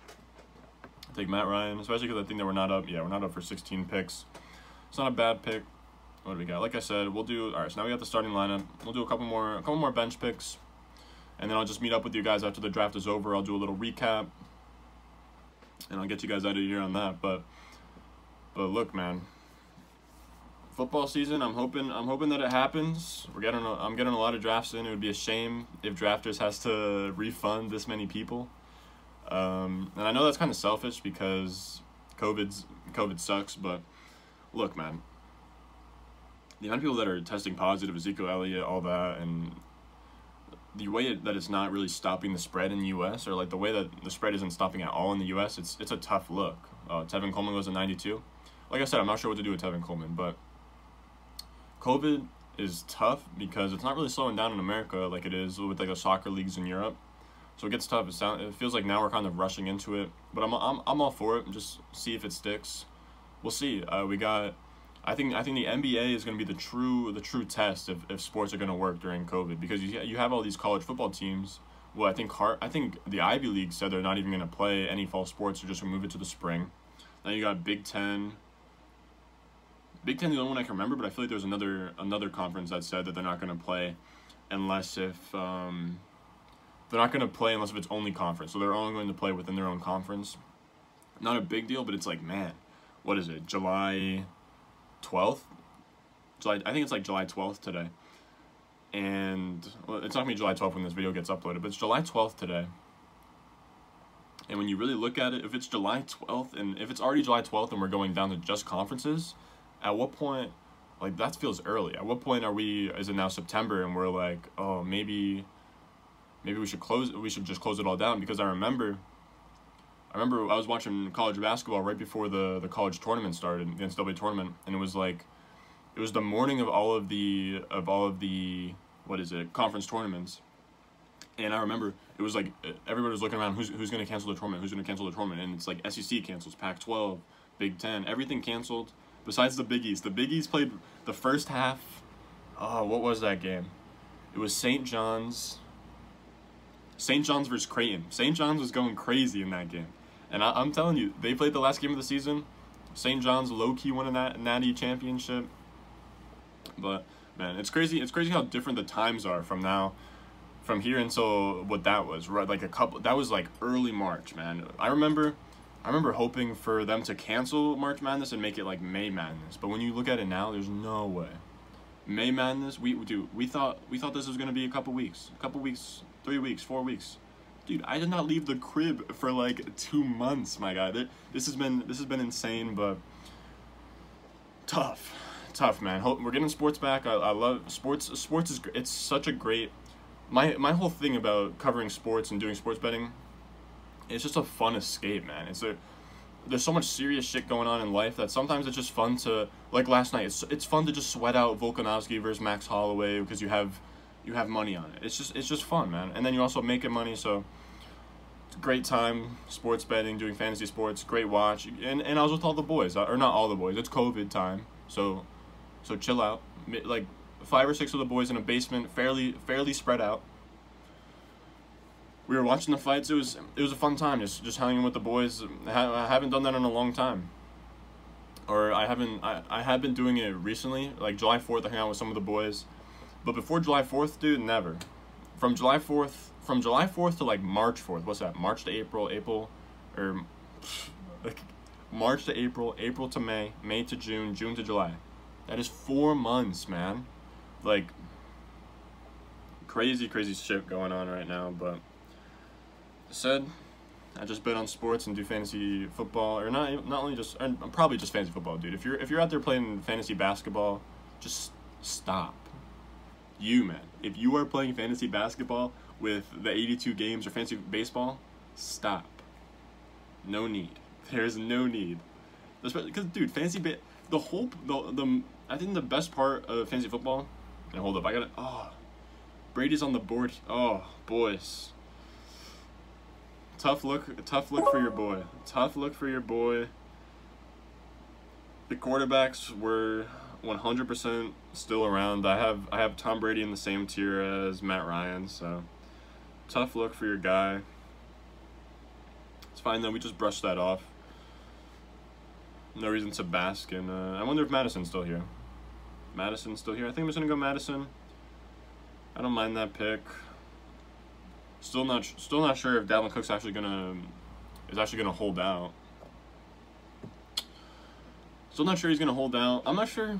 take Matt Ryan, especially because I think that we're not up. Yeah, we're not up for 16 picks. It's not a bad pick. What do we got? Like I said, we'll do. All right, so now we got the starting lineup. We'll do a couple more, a couple more bench picks, and then I'll just meet up with you guys after the draft is over. I'll do a little recap and I'll get you guys out of here on that. But but look, man, football season. I'm hoping I'm hoping that it happens. We're getting a, I'm getting a lot of drafts in. It would be a shame if drafters has to refund this many people. Um, and I know that's kind of selfish because COVID's COVID sucks. But look, man, the amount of people that are testing positive, Ezekiel Elliott, all that, and the way that it's not really stopping the spread in the U.S. or like the way that the spread isn't stopping at all in the U.S. It's it's a tough look. Uh, Tevin Coleman goes to 92. Like I said, I'm not sure what to do with Tevin Coleman, but COVID is tough because it's not really slowing down in America like it is with like the soccer leagues in Europe. So it gets tough. It, sound, it feels like now we're kind of rushing into it, but I'm I'm I'm all for it. Just see if it sticks. We'll see. Uh, we got I think I think the NBA is going to be the true the true test if, if sports are going to work during COVID because you you have all these college football teams. Well, I think Hart, I think the Ivy League said they're not even going to play any fall sports or just move it to the spring. Then you got Big Ten. Big Ten the only one I can remember, but I feel like there's another another conference that said that they're not going to play unless if um, they're not going to play unless if it's only conference. So they're only going to play within their own conference. Not a big deal, but it's like man, what is it? July 12th. July, I think it's like July 12th today. And well, it's not gonna be July 12th when this video gets uploaded, but it's July 12th today. And when you really look at it, if it's July 12th and if it's already July 12th and we're going down to just conferences, at what point, like that feels early. At what point are we, is it now September and we're like, oh, maybe, maybe we should close, we should just close it all down because I remember I remember I was watching college basketball right before the the college tournament started, the NCAA tournament, and it was like, it was the morning of all of the of all of the what is it conference tournaments, and I remember it was like everybody was looking around who's who's going to cancel the tournament, who's going to cancel the tournament, and it's like SEC cancels, Pac-12, Big Ten, everything canceled besides the Big East. The Big East played the first half. Oh, what was that game? It was St. John's. St. John's versus Creighton. St. John's was going crazy in that game. And I, am telling you, they played the last game of the season. St. John's low key won a nat- natty championship. But man, it's crazy. It's crazy how different the times are from now, from here until what that was. Right, like a couple. That was like early March, man. I remember, I remember hoping for them to cancel March Madness and make it like May Madness. But when you look at it now, there's no way. May Madness, we do. We thought we thought this was gonna be a couple weeks, a couple weeks, three weeks, four weeks. Dude, I did not leave the crib for like two months, my guy. This has been this has been insane, but tough, tough, man. We're getting sports back. I, I love sports. Sports is it's such a great. My my whole thing about covering sports and doing sports betting, it's just a fun escape, man. It's a there's so much serious shit going on in life that sometimes it's just fun to like last night. It's it's fun to just sweat out Volkanovski versus Max Holloway because you have you have money on it. It's just it's just fun, man. And then you also making money, so great time sports betting, doing fantasy sports, great watch. And and I was with all the boys, or not all the boys. It's COVID time, so so chill out. Like five or six of the boys in a basement, fairly fairly spread out we were watching the fights. It was it was a fun time just just hanging with the boys. I haven't done that in a long time. Or I haven't I, I have been doing it recently. Like July fourth, I hang out with some of the boys. But before July fourth, dude, never. From July fourth, from July fourth to like March fourth. What's that? March to April, April, or like March to April, April to May, May to June, June to July. That is four months, man. Like crazy, crazy shit going on right now, but said, I just bet on sports and do fantasy football, or not not only just, I'm probably just fantasy football, dude. If you're if you're out there playing fantasy basketball, just stop. You man, if you are playing fantasy basketball with the 82 games or fantasy baseball, stop. No need. [LAUGHS] There's no need. Because dude, fantasy ba- the whole the the I think the best part of fantasy football. And hold up, I got it. Oh, Brady's on the board. Oh, boys. Tough look, tough look for your boy. Tough look for your boy. The quarterbacks were 100% still around. I have I have Tom Brady in the same tier as Matt Ryan, so tough look for your guy. It's fine though. We just brushed that off. No reason to bask in. Uh, I wonder if Mattison's still here. Mattison's still here. I think I'm just gonna go Mattison. I don't mind that pick. Still not still not sure if Dalvin Cook's actually gonna is actually gonna hold out. Still not sure he's gonna hold out. I'm not sure.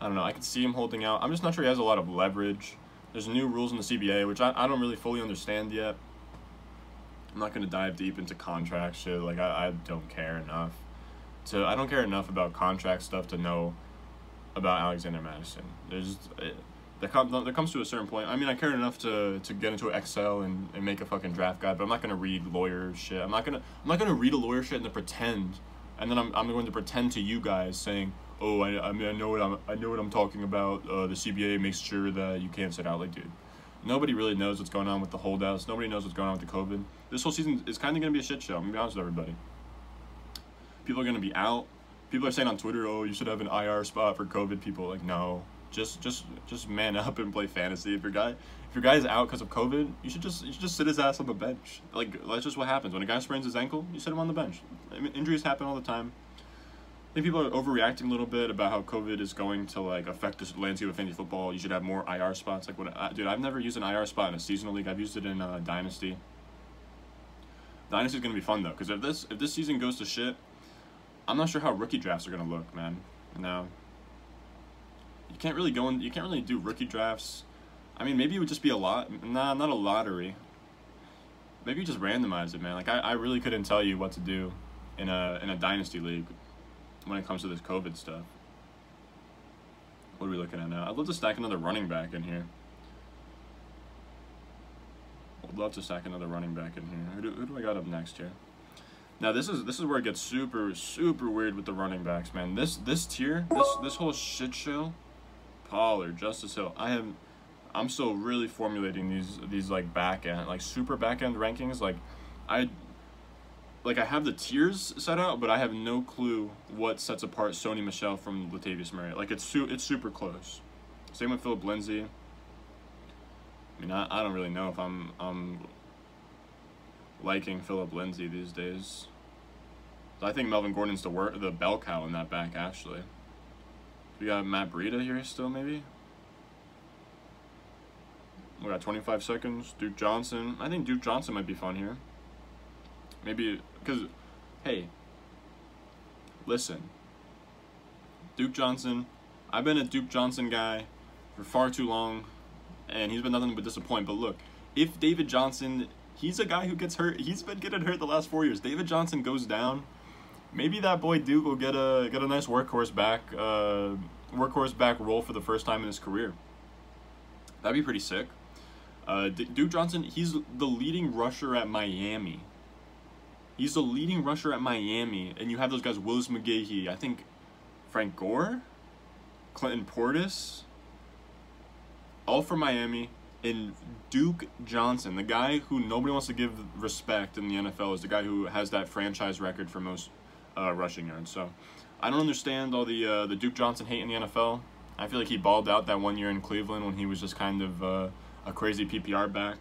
I don't know. I can see him holding out. I'm just not sure he has a lot of leverage. There's new rules in the CBA, which I, I don't really fully understand yet. I'm not gonna dive deep into contract shit. Like I, I don't care enough. To I don't care enough about contract stuff to know about Alexander Mattison. There's it, there comes there comes to a certain point. I mean, I care enough to, to get into Excel and, and make a fucking draft guide, but I'm not gonna read lawyer shit. I'm not gonna I'm not gonna read a lawyer shit and then pretend, and then I'm, I'm going to pretend to you guys saying, oh, I, I mean I know what I'm I know what I'm talking about. Uh, the CBA makes sure that you can't sit out. Like, dude, nobody really knows what's going on with the holdouts. Nobody knows what's going on with the COVID. This whole season is kind of gonna be a shit show. I'm gonna be honest with everybody. People are gonna be out. People are saying on Twitter, oh, you should have an IR spot for COVID people. Like, no, just just just man up and play fantasy. If your guy if your guy is out because of COVID, you should just you should just sit his ass on the bench. Like that's just what happens when a guy sprains his ankle. You sit him on the bench. I mean, injuries happen all the time. Think people are overreacting a little bit about how COVID is going to like affect the landscape of fantasy football. You should have more IR spots. Like what, I, dude, I've never used an IR spot in a seasonal league. I've used it in uh, Dynasty. Dynasty is gonna be fun though, because if this if this season goes to shit, I'm not sure how rookie drafts are gonna look, man. No, you can't really go in. You can't really do rookie drafts. I mean, maybe it would just be a lot. Nah, not a lottery. Maybe just randomize it, man. Like I, I really couldn't tell you what to do in a in a dynasty league when it comes to this COVID stuff. What are we looking at now? I'd love to stack another running back in here. I'd love to stack another running back in here. Who do, who do I got up next here? Now this is this is where it gets super super weird with the running backs, man. This this tier, this this whole shit show, Pollard, Justice Hill. I am, I'm still really formulating these these like back end like super back end rankings. Like, I, like I have the tiers set out, but I have no clue what sets apart Sony Michel from Latavius Murray. Like it's su- it's super close. Same with Philip Lindsay. I mean, I, I don't really know if I'm I'm liking Philip Lindsay these days. I think Melvin Gordon's the wor- the bell cow in that back actually. We got Matt Breida here still maybe. We got 25 seconds. Duke Johnson. I think Duke Johnson might be fun here. Maybe because, hey. Listen. Duke Johnson. I've been a Duke Johnson guy for far too long, and he's been nothing but disappoint. But look, if David Johnson he's a guy who gets hurt. He's been getting hurt the last four years. David Johnson goes down. Maybe that boy Duke will get a get a nice workhorse back uh, workhorse back role for the first time in his career. That'd be pretty sick. Uh, Duke Johnson, he's the leading rusher at Miami. He's the leading rusher at Miami, and you have those guys: Willis McGahee, I think, Frank Gore, Clinton Portis, all from Miami in Duke Johnson, the guy who nobody wants to give respect in the NFL, is the guy who has that franchise record for most uh, rushing yards. So I don't understand all the uh, the Duke Johnson hate in the NFL. I feel like he balled out that one year in Cleveland when he was just kind of uh, a crazy PPR back.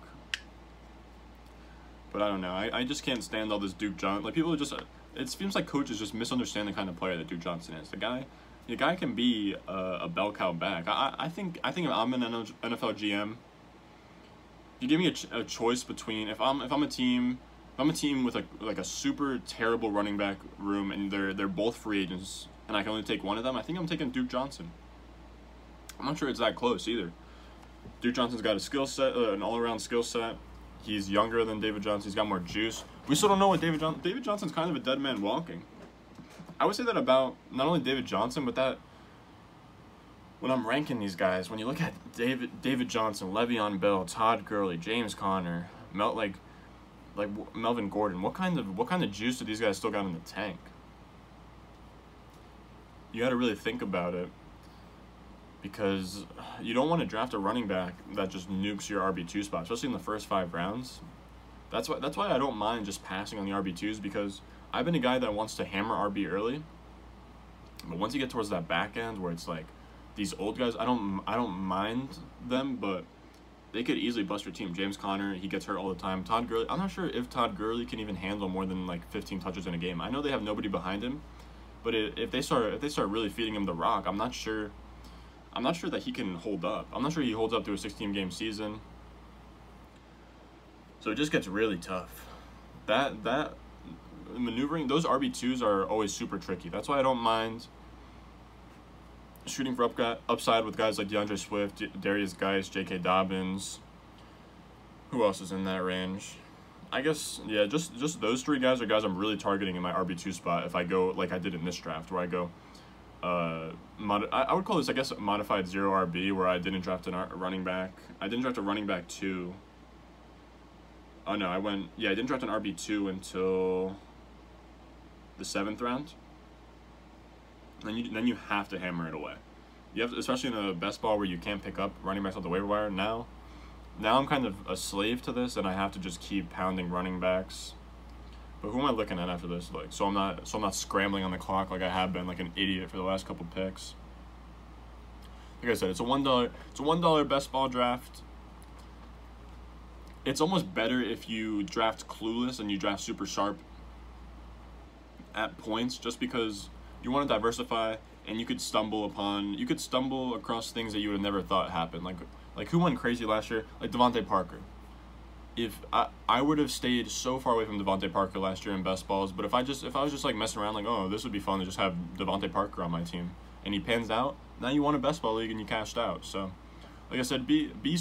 But I don't know. I, I just can't stand all this Duke Johnson. Like people are just, it seems like coaches just misunderstand the kind of player that Duke Johnson is. The guy, the guy can be a, a bell cow back. I, I think I think if I'm an NFL GM, you give me a, ch- a choice between if I'm if I'm a team if I'm a team with a like a super terrible running back room and they're they're both free agents and I can only take one of them, I think I'm taking Duke Johnson. I'm not sure it's that close either. Duke Johnson's got a skill set, uh, an all-around skill set. He's younger than David Johnson. He's got more juice. We still don't know what David Johnson. David Johnson's kind of a dead man walking. I would say that about not only David Johnson, but that when I'm ranking these guys, when you look at David David Johnson, Le'Veon Bell, Todd Gurley, James Conner, Mel like like Melvin Gordon, what kind of what kind of juice do these guys still got in the tank? You got to really think about it because you don't want to draft a running back that just nukes your RB two spot, especially in the first five rounds. That's why that's why I don't mind just passing on the RB twos because I've been a guy that wants to hammer RB early. But once you get towards that back end where it's like these old guys, I don't I don't mind them, but they could easily bust your team. James Conner, he gets hurt all the time. Todd Gurley, I'm not sure if Todd Gurley can even handle more than like 15 touches in a game. I know they have nobody behind him, but if they start if they start really feeding him the rock, I'm not sure. I'm not sure that he can hold up. I'm not sure he holds up to a 16 game season. So it just gets really tough. That that maneuvering those RB twos are always super tricky. That's why I don't mind shooting for up, upside with guys like D'Andre Swift, Darius Guice, J.K. Dobbins. Who else is in that range? I guess yeah, just just those three guys are guys I'm really targeting in my RB two spot. If I go like I did in this draft, where I go, uh, mod- I, I would call this I guess modified zero RB, where I didn't draft an a running back. I didn't draft a running back two. Oh no, I went yeah I didn't draft an RB two until the seventh round then you then you have to hammer it away. You have to, especially in a best ball where you can't pick up running backs off the waiver wire. Now, now I'm kind of a slave to this, and I have to just keep pounding running backs. But who am I looking at after this? Like, so I'm not so I'm not scrambling on the clock like I have been like an idiot for the last couple picks. Like I said, it's a one dollar it's a one dollar best ball draft. It's almost better if you draft clueless and you draft super sharp at points, just because you want to diversify and you could stumble upon you could stumble across things that you would have never thought happened like like who went crazy last year like DeVante Parker if I, I would have stayed so far away from DeVante Parker last year in best balls but if I just if I was just like messing around like oh this would be fun to just have DeVante Parker on my team and he pans out now you won a best ball league and you cashed out so like I said be be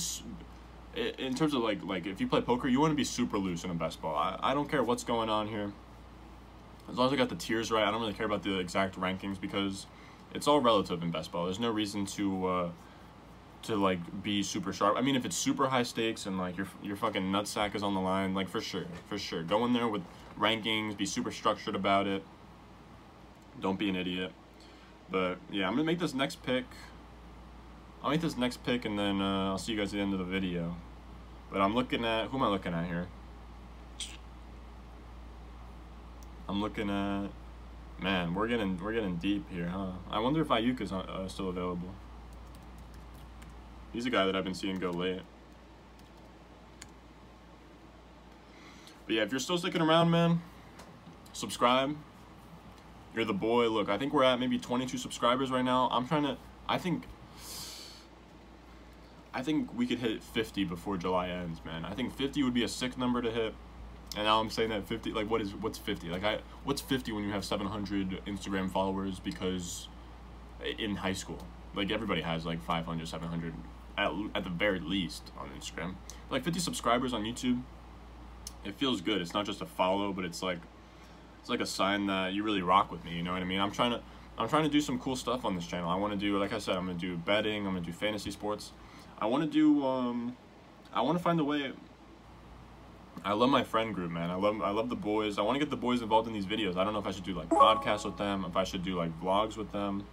in terms of like like if you play poker you want to be super loose in a best ball I, I don't care what's going on here as long as I got the tiers right, I don't really care about the exact rankings because it's all relative in best ball. There's no reason to uh, to like be super sharp. I mean, if it's super high stakes and like your your fucking nutsack is on the line, like for sure, for sure, go in there with rankings, be super structured about it. Don't be an idiot. But yeah, I'm gonna make this next pick. I'll make this next pick and then uh, I'll see you guys at the end of the video. But I'm looking at who am I looking at here? I'm looking at man. We're getting we're getting deep here, huh? I wonder if Aiyuk is uh, still available. He's a guy that I've been seeing go late. But yeah, if you're still sticking around, man, subscribe. You're the boy. Look, I think we're at maybe 22 subscribers right now. I'm trying to. I think. I think we could hit 50 before July ends, man. I think 50 would be a sick number to hit. And now I'm saying that 50. Like, what is what's 50? Like, I what's 50 when you have 700 Instagram followers? Because in high school, like everybody has like 500, 700 at, at the very least on Instagram. Like 50 subscribers on YouTube, it feels good. It's not just a follow, but it's like it's like a sign that you really rock with me. You know what I mean? I'm trying to I'm trying to do some cool stuff on this channel. I want to do, like I said, I'm gonna do betting. I'm gonna do fantasy sports. I want to do. Um, I want to find a way. I love my friend group, man. I love I love the boys. I want to get the boys involved in these videos. I don't know if I should do like podcasts with them, if I should do like vlogs with them.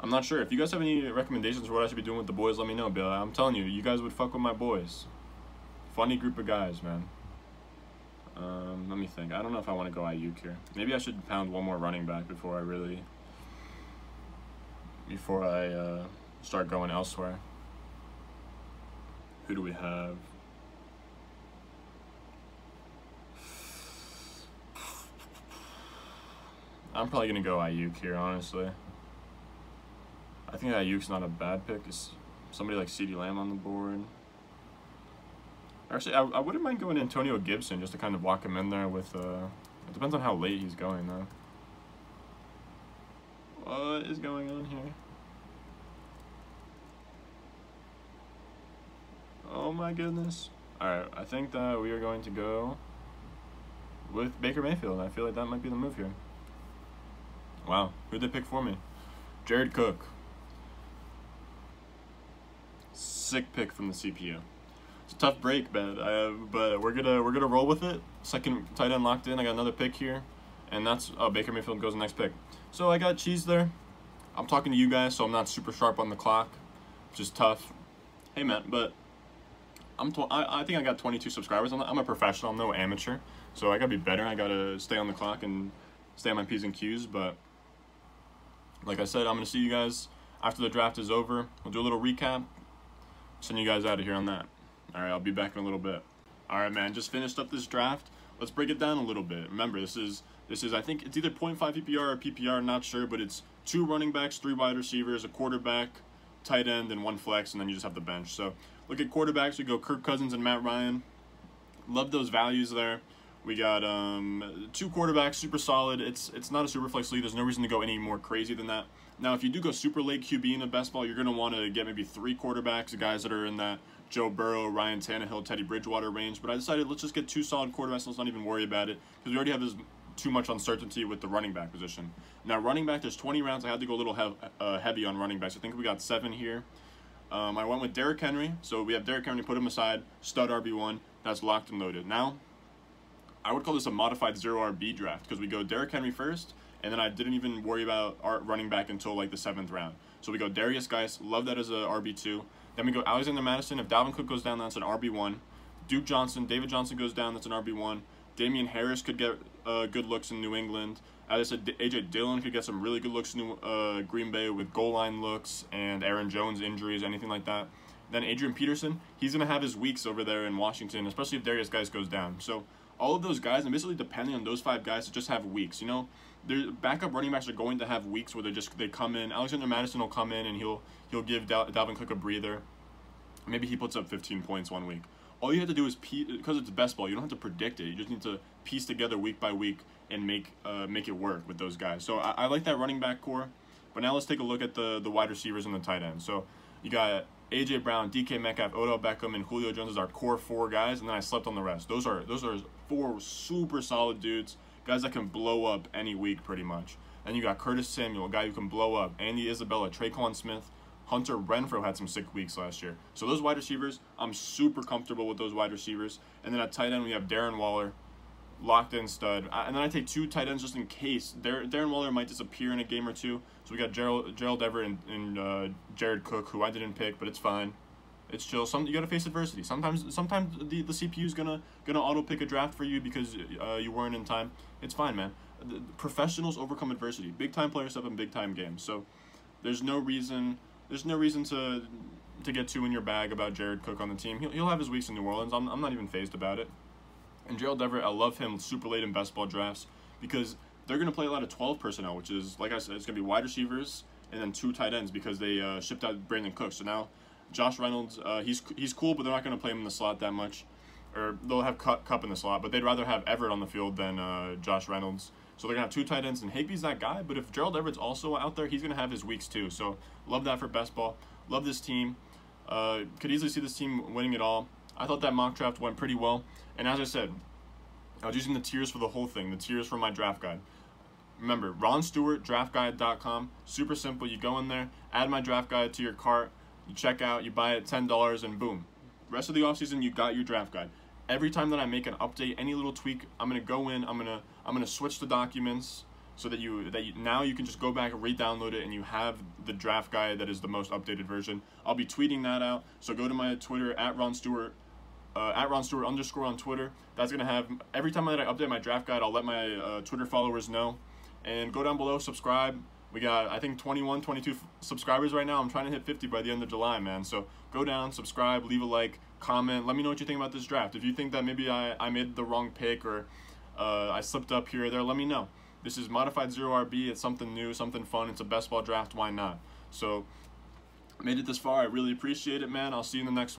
I'm not sure. If you guys have any recommendations for what I should be doing with the boys, let me know, Bill. I'm telling you, you guys would fuck with my boys. Funny group of guys, man. Um, let me think. I don't know if I want to go Aiyuk here. Maybe I should pound one more running back before I really... Before I uh, start going elsewhere. Who do we have? I'm probably going to go Aiyuk here, honestly. I think Aiyuk's not a bad pick. Is somebody like CeeDee Lamb on the board? Actually, I, I wouldn't mind going Antonio Gibson just to kind of walk him in there with, uh, it depends on how late he's going though. What is going on here? Oh my goodness. Alright, I think that we are going to go with Baker Mayfield. I feel like that might be the move here. Wow, who'd they pick for me? Jared Cook. Sick pick from the CPU. It's a tough break, but uh, but we're gonna we're gonna roll with it. Second tight end locked in. I got another pick here, and that's oh Baker Mayfield goes next pick. So I got cheese there. I'm talking to you guys, so I'm not super sharp on the clock, which is tough. Hey man, but I'm tw- I, I think I got 22 subscribers. I'm, I'm a professional. I'm no amateur, so I gotta be better. I gotta stay on the clock and stay on my p's and q's. But like I said, I'm gonna see you guys after the draft is over. We'll do a little recap, send you guys out of here on that. All right, I'll be back in a little bit. All right, man, just finished up this draft. Let's break it down a little bit. Remember, this is this is I think it's either 0.5 PPR or PPR, not sure, but it's two running backs, three wide receivers, a quarterback, tight end, and one flex, and then you just have the bench. So look at quarterbacks. We go Kirk Cousins and Matt Ryan. Love those values there. We got um, two quarterbacks, super solid. It's it's not a super flex league. There's no reason to go any more crazy than that. Now, if you do go super late QB in a best ball, you're going to want to get maybe three quarterbacks, guys that are in that Joe Burrow, Ryan Tannehill, Teddy Bridgewater range. But I decided let's just get two solid quarterbacks. Let's not even worry about it because we already have this too much uncertainty with the running back position. Now, running back, there's 20 rounds. I had to go a little hev- uh, heavy on running backs. I think we got seven here. Um, I went with Derrick Henry. So we have Derrick Henry, put him aside, stud RB1. That's locked and loaded. Now, I would call this a modified zero RB draft because we go Derrick Henry first, and then I didn't even worry about our running back until like the seventh round. So we go Darius Guice, love that as a RB two. Then we go Alexander Mattison. If Dalvin Cook goes down, that's an RB one. Duke Johnson, David Johnson goes down, that's an RB one. Damien Harris could get uh, good looks in New England. As I said, AJ Dillon could get some really good looks in uh, Green Bay with goal line looks and Aaron Jones injuries, anything like that. Then Adrian Peterson, he's going to have his weeks over there in Washington, especially if Darius Guice goes down. So all of those guys, and basically depending on those five guys, to just have weeks. You know, their backup running backs are going to have weeks where they just they come in. Alexander Mattison will come in and he'll he'll give Dal- Dalvin Cook a breather. Maybe he puts up 15 points one week. All you have to do is because it's best ball. You don't have to predict it. You just need to piece together week by week and make uh, make it work with those guys. So I, I like that running back core. But now let's take a look at the the wide receivers and the tight end. So you got AJ Brown, DK Metcalf, Odell Beckham, and Julio Jones as our core four guys, and then I slept on the rest. Those are those are four super solid dudes, guys that can blow up any week pretty much. And you got Curtis Samuel, a guy who can blow up. Andy Isabella, Tre'Quan Smith, Hunter Renfrow had some sick weeks last year. So those wide receivers, I'm super comfortable with those wide receivers. And then at tight end, we have Darren Waller, locked in stud. And then I take two tight ends just in case. Darren Waller might disappear in a game or two. So we got Gerald, Gerald Everett and, and uh, Jared Cook, who I didn't pick, but it's fine. It's chill. Some you gotta face adversity. Sometimes, sometimes the the CPU is gonna gonna auto pick a draft for you because uh, you weren't in time. It's fine, man. The, the professionals overcome adversity. Big time players step in big time games. So there's no reason there's no reason to to get too in your bag about Jared Cook on the team. He'll, he'll have his weeks in New Orleans. I'm, I'm not even phased about it. And Gerald Everett, I love him super late in best ball drafts because they're going to play a lot of 12 personnel, which is, like I said, it's going to be wide receivers and then two tight ends because they uh, shipped out Brandin Cook. So now Josh Reynolds, uh, he's he's cool, but they're not going to play him in the slot that much. Or they'll have Kupp in the slot, but they'd rather have Everett on the field than uh, Josh Reynolds. So they're gonna have two tight ends, and Higbee's that guy. But if Gerald Everett's also out there, he's gonna have his weeks too. So love that for best ball. Love this team. Uh, could easily see this team winning it all. I thought that mock draft went pretty well, and as I said, I was using the tiers for the whole thing. The tiers for my draft guide. Remember, Ron Stewart, draftguide.com. Super simple. You go in there, add my draft guide to your cart, you check out, you buy it $10, and boom. Rest of the offseason, you got your draft guide every time that I make an update, any little tweak, I'm gonna go in, I'm gonna I'm gonna switch the documents so that you that you, now you can just go back and re-download it and you have the draft guide that is the most updated version. I'll be tweeting that out. So go to my Twitter at Ron Stewart. Uh, at Ron Stewart underscore on Twitter. That's gonna have every time that I update my draft guide, I'll let my uh, Twitter followers know. And go down below, subscribe. We got I think 21, 22 subscribers right now. I'm trying to hit 50 by the end of July, man. So go down, subscribe, leave a like, comment. Let me know what you think about this draft. If you think that maybe I, I made the wrong pick or uh, I slipped up here or there, let me know. This is modified zero RB. It's something new, something fun. It's a best ball draft. Why not? So made it this far. I really appreciate it, man. I'll see you in the next.